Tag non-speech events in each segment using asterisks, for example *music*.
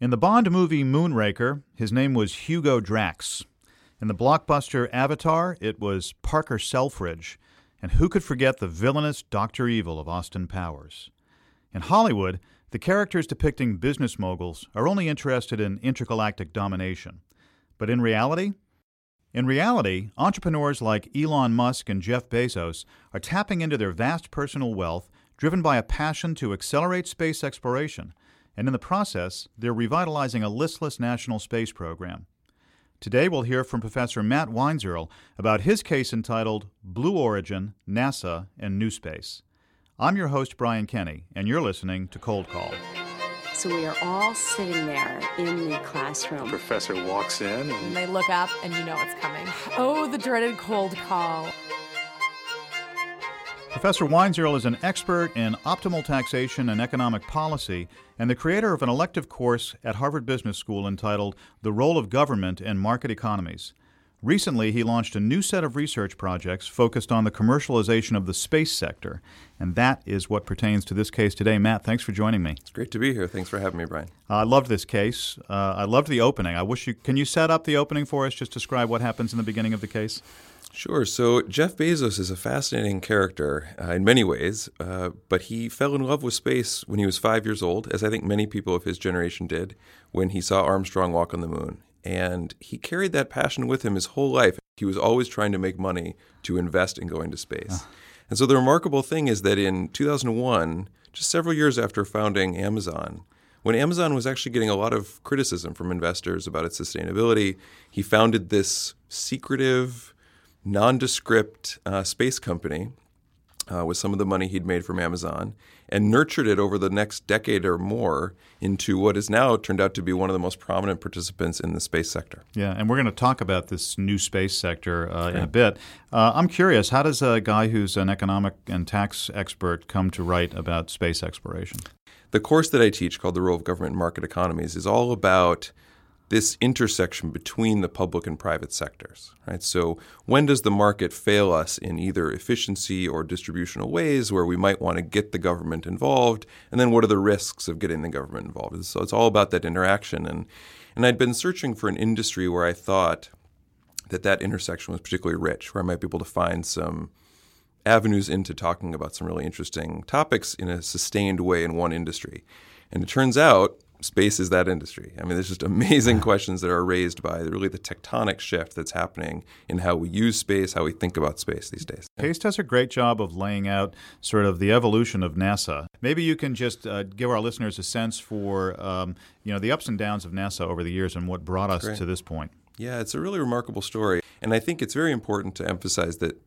In the Bond movie Moonraker, his name was Hugo Drax. In the blockbuster Avatar, it was Parker Selfridge. And who could forget the villainous Dr. Evil of Austin Powers? In Hollywood, the characters depicting business moguls are only interested in intergalactic domination. But in reality, in reality, entrepreneurs like Elon Musk and Jeff Bezos are tapping into their vast personal wealth driven by a passion to accelerate space exploration and in the process, they're revitalizing a listless national space program. Today, we'll hear from Professor Matt Weinzierl about his case entitled Blue Origin, NASA, and New Space. I'm your host, Brian Kenny, and you're listening to Cold Call. So we are all sitting there in the classroom. Professor walks in and they look up and you know it's coming. Oh, the dreaded cold call. Professor Weinzierl is an expert in optimal taxation and economic policy and the creator of an elective course at Harvard Business School entitled The Role of Government in Market Economies. Recently, he launched a new set of research projects focused on the commercialization of the space sector, and that is what pertains to this case today. Matt, thanks for joining me. It's great to be here. Thanks for having me, Brian. I loved this case. Uh, I loved the opening. I wish you can you set up the opening for us. Just describe what happens in the beginning of the case. Sure. So Jeff Bezos is a fascinating character uh, in many ways, uh, but he fell in love with space when he was five years old, as I think many people of his generation did when he saw Armstrong walk on the moon. And he carried that passion with him his whole life. He was always trying to make money to invest in going to space. And so the remarkable thing is that in 2001, just several years after founding Amazon, when Amazon was actually getting a lot of criticism from investors about its sustainability, he founded this secretive, nondescript uh, space company uh, with some of the money he'd made from Amazon and nurtured it over the next decade or more into what has now turned out to be one of the most prominent participants in the space sector. Yeah, and we're going to talk about this new space sector uh, in a bit. Uh, I'm curious, how does a guy who's an economic and tax expert come to write about space exploration? The course that I teach, called The Role of Government in Market Economies, is all about this intersection between the public and private sectors. Right? So when does the market fail us in either efficiency or distributional ways where we might want to get the government involved? And then what are the risks of getting the government involved? So it's all about that interaction. And and I'd been searching for an industry where I thought that that intersection was particularly rich, where I might be able to find some avenues into talking about some really interesting topics in a sustained way in one industry. And it turns out space is that industry. I mean, there's just *laughs* amazing questions that are raised by really the tectonic shift that's happening in how we use space, how we think about space these days. Pace does a great job of laying out sort of the evolution of NASA. Maybe you can just uh, give our listeners a sense for um, you know the ups and downs of NASA over the years and what brought us to this point. Yeah, it's a really remarkable story, and I think it's very important to emphasize that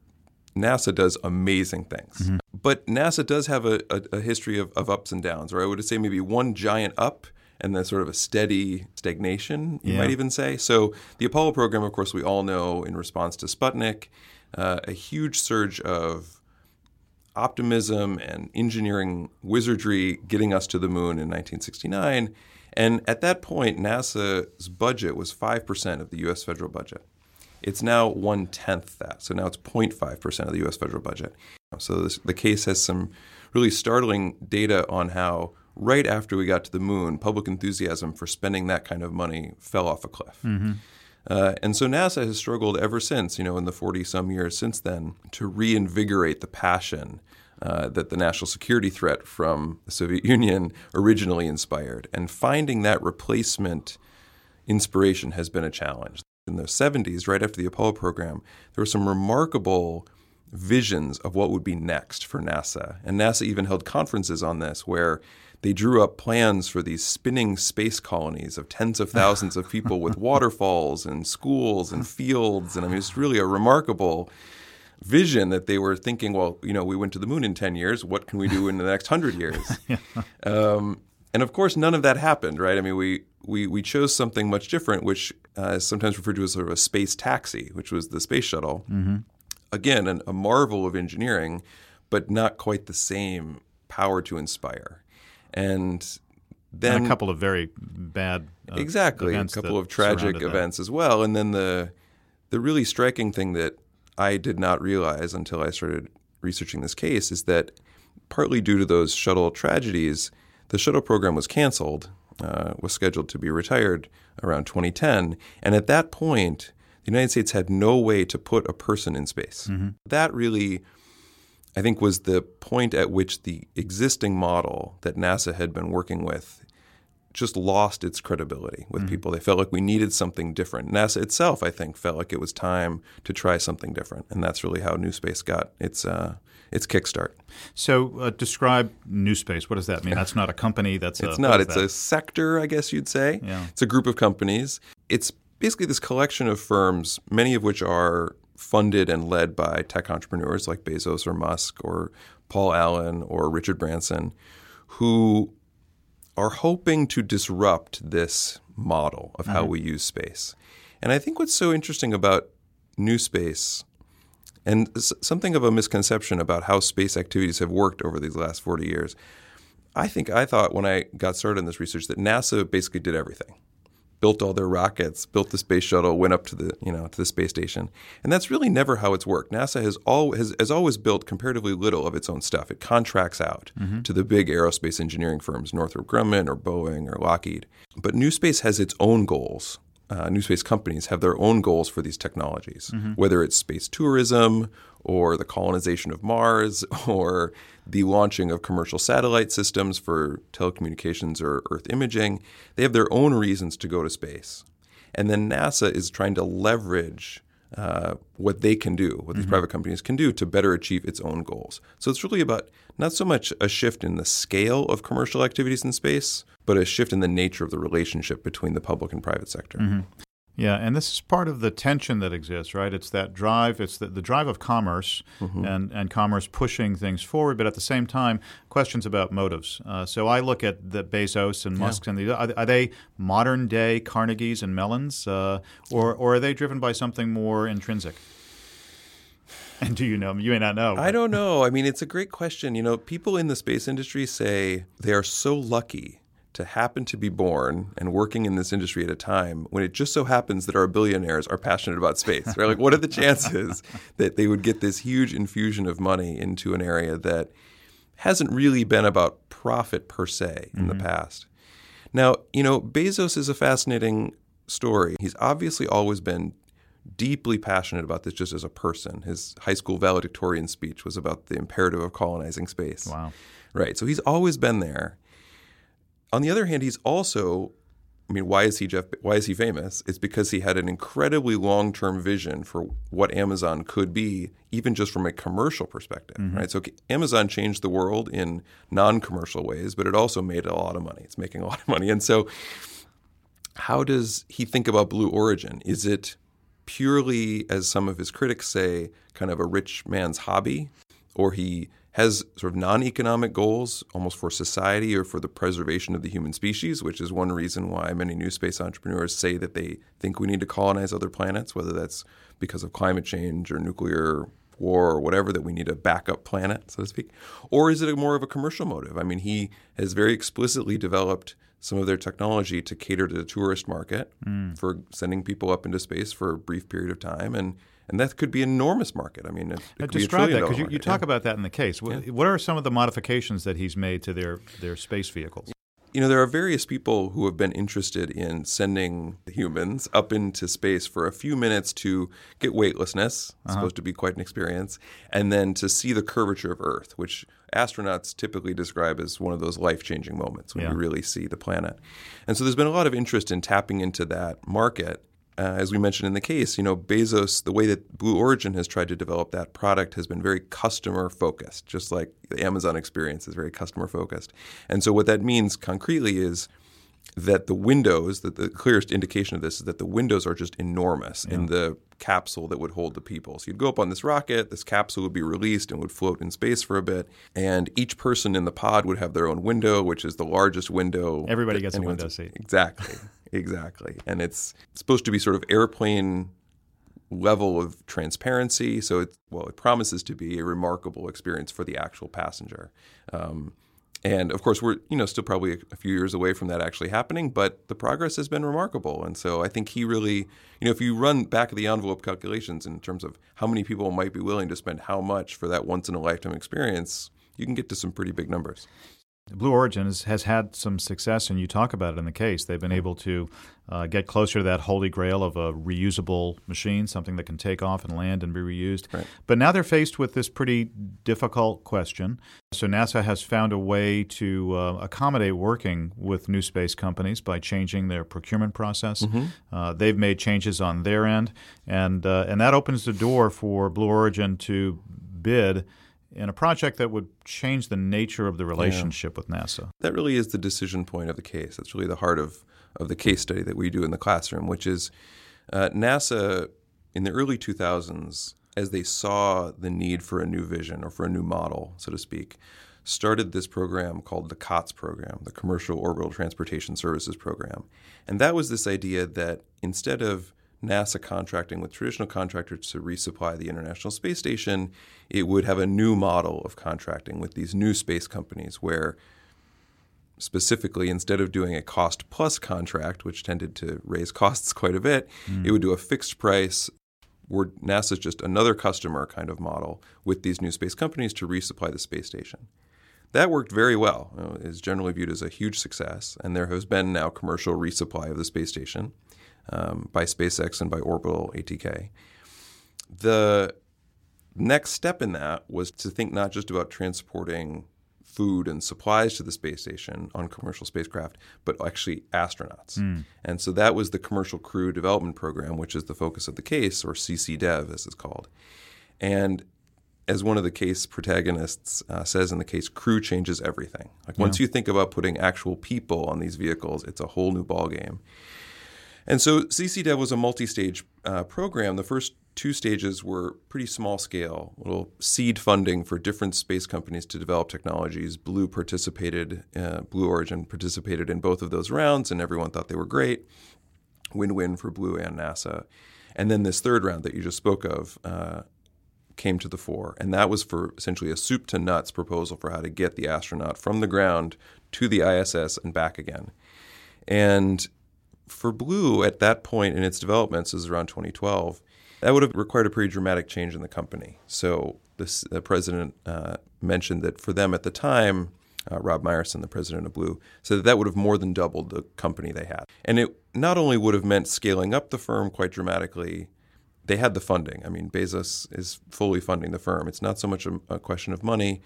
NASA does amazing things. Mm-hmm. But NASA does have a, a, a history of, of, ups and downs, or I would say maybe one giant up and then sort of a steady stagnation, you yeah. might even say. So the Apollo program, of course, we all know in response to Sputnik, uh, a huge surge of optimism and engineering wizardry getting us to the moon in 1969. And at that point, NASA's budget was 5% of the US federal budget. It's now one tenth that. So now it's 0.5% of the US federal budget. So this, the case has some really startling data on how right after we got to the moon, public enthusiasm for spending that kind of money fell off a cliff. Mm-hmm. Uh, and so NASA has struggled ever since, you know, in the 40 some years since then, to reinvigorate the passion uh, that the national security threat from the Soviet Union originally inspired. And finding that replacement inspiration has been a challenge. In the 70s, right after the Apollo program, there were some remarkable visions of what would be next for NASA. And NASA even held conferences on this where they drew up plans for these spinning space colonies of tens of thousands of people with *laughs* waterfalls and schools and fields. And I mean, it's really a remarkable vision that they were thinking, well, you know, we went to the moon in 10 years. What can we do in the next 100 years? *laughs* yeah. um, and of course, none of that happened, right? I mean, we, we, we chose something much different, which uh, is sometimes referred to as sort of a space taxi, which was the space shuttle. Mm-hmm. Again, an, a marvel of engineering, but not quite the same power to inspire and then and a couple of very bad uh, exactly a couple of tragic events that. as well and then the the really striking thing that I did not realize until I started researching this case is that partly due to those shuttle tragedies the shuttle program was canceled uh, was scheduled to be retired around 2010. And at that point, the United States had no way to put a person in space. That really, I think, was the point at which the existing model that NASA had been working with just lost its credibility with people. They felt like we needed something different. NASA itself, I think, felt like it was time to try something different, and that's really how New Space got its uh, its kickstart. So, uh, describe New Space. What does that mean? That's not a company. That's *laughs* It's a, not. It's that? a sector, I guess you'd say. Yeah. It's a group of companies. It's basically this collection of firms, many of which are funded and led by tech entrepreneurs like Bezos or Musk or Paul Allen or Richard Branson, who are hoping to disrupt this model of how mm-hmm. we use space. And I think what's so interesting about New Space and something of a misconception about how space activities have worked over these last 40 years. I think I thought when I got started in this research that NASA basically did everything. Built all their rockets, built the space shuttle, went up to the you know to the space station, and that's really never how it's worked. NASA has all has, has always built comparatively little of its own stuff. It contracts out mm-hmm. to the big aerospace engineering firms, Northrop Grumman or Boeing or Lockheed. But New Space has its own goals. Uh, new space companies have their own goals for these technologies, whether it's space tourism or the colonization of Mars *laughs* or the launching of commercial satellite systems for telecommunications or Earth imaging. They have their own reasons to go to space. And then NASA is trying to leverage uh, what they can do, what these private companies can do to better achieve its own goals. So it's really about not so much a shift in the scale of commercial activities in space, but a shift in the nature of the relationship between the public and private sector. Yeah, and this is part of the tension that exists, right? It's that drive, it's the, the drive of commerce Mm-hmm. and, and commerce pushing things forward, but at the same time, questions about motives. Uh, so I look at the Bezos and Musk and the are, are they modern day Carnegies and Mellons, uh, or or are they driven by something more intrinsic? *laughs* And do you know? You may not know. I don't know. I mean, it's a great question. You know, people in the space industry say they are so lucky to happen to be born and working in this industry at a time when it just so happens that our billionaires are passionate about space. Right? Like, what are the chances *laughs* that they would get this huge infusion of money into an area that hasn't really been about profit per se in the mm-hmm. past? Now, you know, Bezos is a fascinating story. He's obviously always been deeply passionate about this just as a person. His high school valedictorian speech was about the imperative of colonizing space. Wow. Right. So he's always been there. On the other hand, he's also I mean, why is he Jeff why is he famous? It's because he had an incredibly long-term vision for what Amazon could be, even just from a commercial perspective, mm-hmm. right? So Amazon changed the world in non-commercial ways, but it also made a lot of money. It's making a lot of money. And so how does he think about Blue Origin? Is it purely, as some of his critics say, kind of a rich man's hobby, or he has sort of non-economic goals almost for society or for the preservation of the human species, which is one reason why many new space entrepreneurs say that they think we need to colonize other planets, whether that's because of climate change or nuclear war or whatever that we need a backup planet, so to speak? Or is it a more of a commercial motive? I mean, he has very explicitly developed some of their technology to cater to the tourist market mm. for sending people up into space for a brief period of time, and and that could be an enormous market. I mean, it, it Now, could be a describe that because you, you talk yeah. about that in the case. What, what are some of the modifications that he's made to their, their space vehicles? You know, there are various people who have been interested in sending humans up into space for a few minutes to get weightlessness, it's uh-huh. supposed to be quite an experience, and then to see the curvature of Earth, which astronauts typically describe as one of those life changing moments when Yeah. you really see the planet. And so there's been a lot of interest in tapping into that market. Uh, as we mentioned in the case, you know, Bezos, the way that Blue Origin has tried to develop that product has been very customer focused, just like the Amazon experience is very customer focused. And so what that means concretely is that the windows, that the clearest indication of this is that the windows are just enormous in the capsule that would hold the people. So you'd go up on this rocket, this capsule would be released and would float in space for a bit, and each person in the pod would have their own window, which is the largest window. Everybody gets a window seat. Exactly, exactly. And it's supposed to be sort of airplane level of transparency. So it well, it promises to be a remarkable experience for the actual passenger. Um, and of course, we're you know still probably a, a few years away from that actually happening, but the progress has been remarkable. And so I think he really, you know, if you run back of the envelope calculations in terms of how many people might be willing to spend how much for that once in a lifetime experience, you can get to some pretty big numbers. Blue Origin has, has, had some success, and you talk about it in the case. They've been able to uh, get closer to that holy grail of a reusable machine, something that can take off and land and be reused. Right. But now they're faced with this pretty difficult question. So NASA has found a way to uh, accommodate working with new space companies by changing their procurement process. Mm-hmm. Uh, they've made changes on their end, and uh, and that opens the door for Blue Origin to bid in a project that would change the nature of the relationship yeah. with NASA. That really is the decision point of the case. That's really the heart of, of the case study that we do in the classroom, which is uh, NASA in the early 2000s, as they saw the need for a new vision or for a new model, so to speak, started this program called the COTS program, the Commercial Orbital Transportation Services Program. And that was this idea that instead of NASA contracting with traditional contractors to resupply the International Space Station, it would have a new model of contracting with these new space companies where specifically instead of doing a cost plus contract which tended to raise costs quite a bit mm. it would do a fixed price where NASA's just another customer kind of model with these new space companies to resupply the space station. That worked very well. You know, is generally viewed as a huge success, and there has been now commercial resupply of the space station um, by SpaceX and by Orbital ATK. The next step in that was to think not just about transporting food and supplies to the space station on commercial spacecraft, but actually astronauts. Mm. And so that was the Commercial Crew Development Program, which is the focus of the case, or CCDEV as it's called. And as one of the case protagonists uh, says in the case, crew changes everything. Like yeah. once you think about putting actual people on these vehicles, it's a whole new ballgame. And so CCDEV was a multi-stage uh, program. The first two stages were pretty small scale, little seed funding for different space companies to develop technologies. Blue participated, uh, Blue Origin participated in both of those rounds, and everyone thought they were great. Win-win for Blue and NASA. And then this third round that you just spoke of uh, came to the fore, and that was for essentially a soup to nuts proposal for how to get the astronaut from the ground to the ISS and back again. And for Blue at that point in its development, this is around 2012, that would have required a pretty dramatic change in the company. So this, the president uh, mentioned that for them at the time, uh, Rob Meyerson, the president of Blue, said that that would have more than doubled the company they had. And it not only would have meant scaling up the firm quite dramatically, they had the funding. I mean, Bezos is fully funding the firm. It's not so much a, a question of money,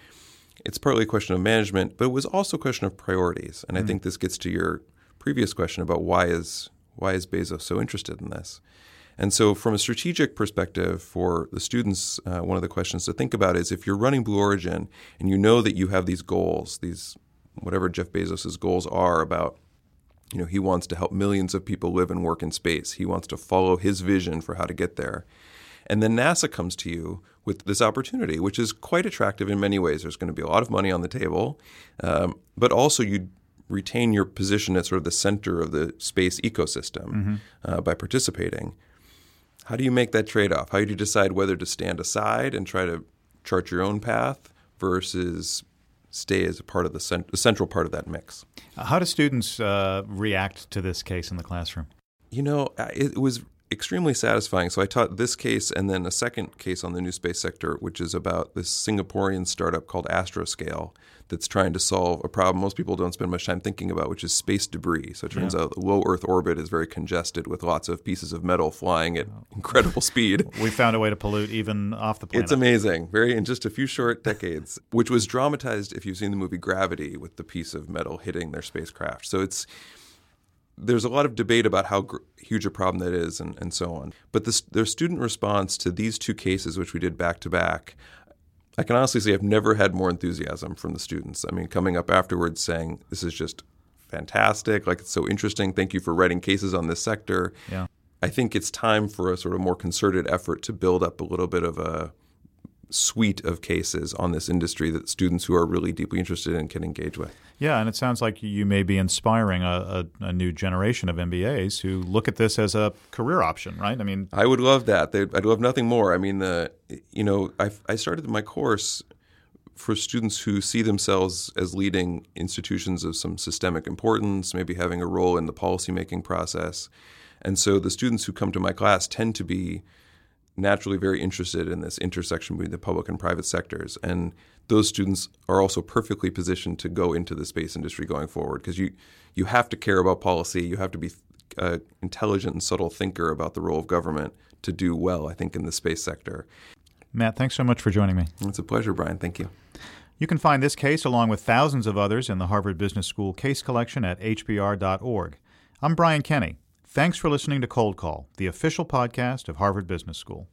it's partly a question of management, but it was also a question of priorities. And mm. I think this gets to your previous question about why is why is Bezos so interested in this? And so, from a strategic perspective, for the students, uh, one of the questions to think about is if you're running Blue Origin and you know that you have these goals, these whatever Jeff Bezos' goals are about, you know, he wants to help millions of people live and work in space. He wants to follow his vision for how to get there. And then NASA comes to you with this opportunity, which is quite attractive in many ways. There's going to be a lot of money on the table, um, but also you retain your position at sort of the center of the space ecosystem mm-hmm. uh, by participating. How do you make that trade off? How do you decide whether to stand aside and try to chart your own path versus stay as a part of the, cent- the central part of that mix? How do students uh, react to this case in the classroom? You know, it was extremely satisfying. So I taught this case and then a second case on the new space sector, which is about this Singaporean startup called Astroscale that's trying to solve a problem most people don't spend much time thinking about, which is space debris. So it turns yeah. out low Earth orbit is very congested with lots of pieces of metal flying at incredible *laughs* speed. We found a way to pollute even off the planet. It's amazing. Very in just a few short decades, which was dramatized if you've seen the movie Gravity with the piece of metal hitting their spacecraft. So it's there's a lot of debate about how gr- huge a problem that is and, and so on. But this, their student response to these two cases, which we did back to back, I can honestly say I've never had more enthusiasm from the students. I mean, coming up afterwards saying, this is just fantastic, like it's so interesting. Thank you for writing cases on this sector. Yeah. I think it's time for a sort of more concerted effort to build up a little bit of a suite of cases on this industry that students who are really deeply interested in can engage with. Yeah, and it sounds like you may be inspiring a, a, a, new generation of MBAs who look at this as a career option, right? I mean, I would love that. They'd, I'd love nothing more. I mean, the you know, I, I started my course for students who see themselves as leading institutions of some systemic importance, maybe having a role in the policymaking process, and so the students who come to my class tend to be naturally very interested in this intersection between the public and private sectors. And those students are also perfectly positioned to go into the space industry going forward because you, you have to care about policy, you have to be an intelligent and subtle thinker about the role of government to do well, I think, in the space sector. Matt, thanks so much for joining me. It's a pleasure, Brian. Thank you. You can find this case along with thousands of others in the Harvard Business School case collection at hbr.org. I'm Brian Kenny. Thanks for listening to Cold Call, the official podcast of Harvard Business School.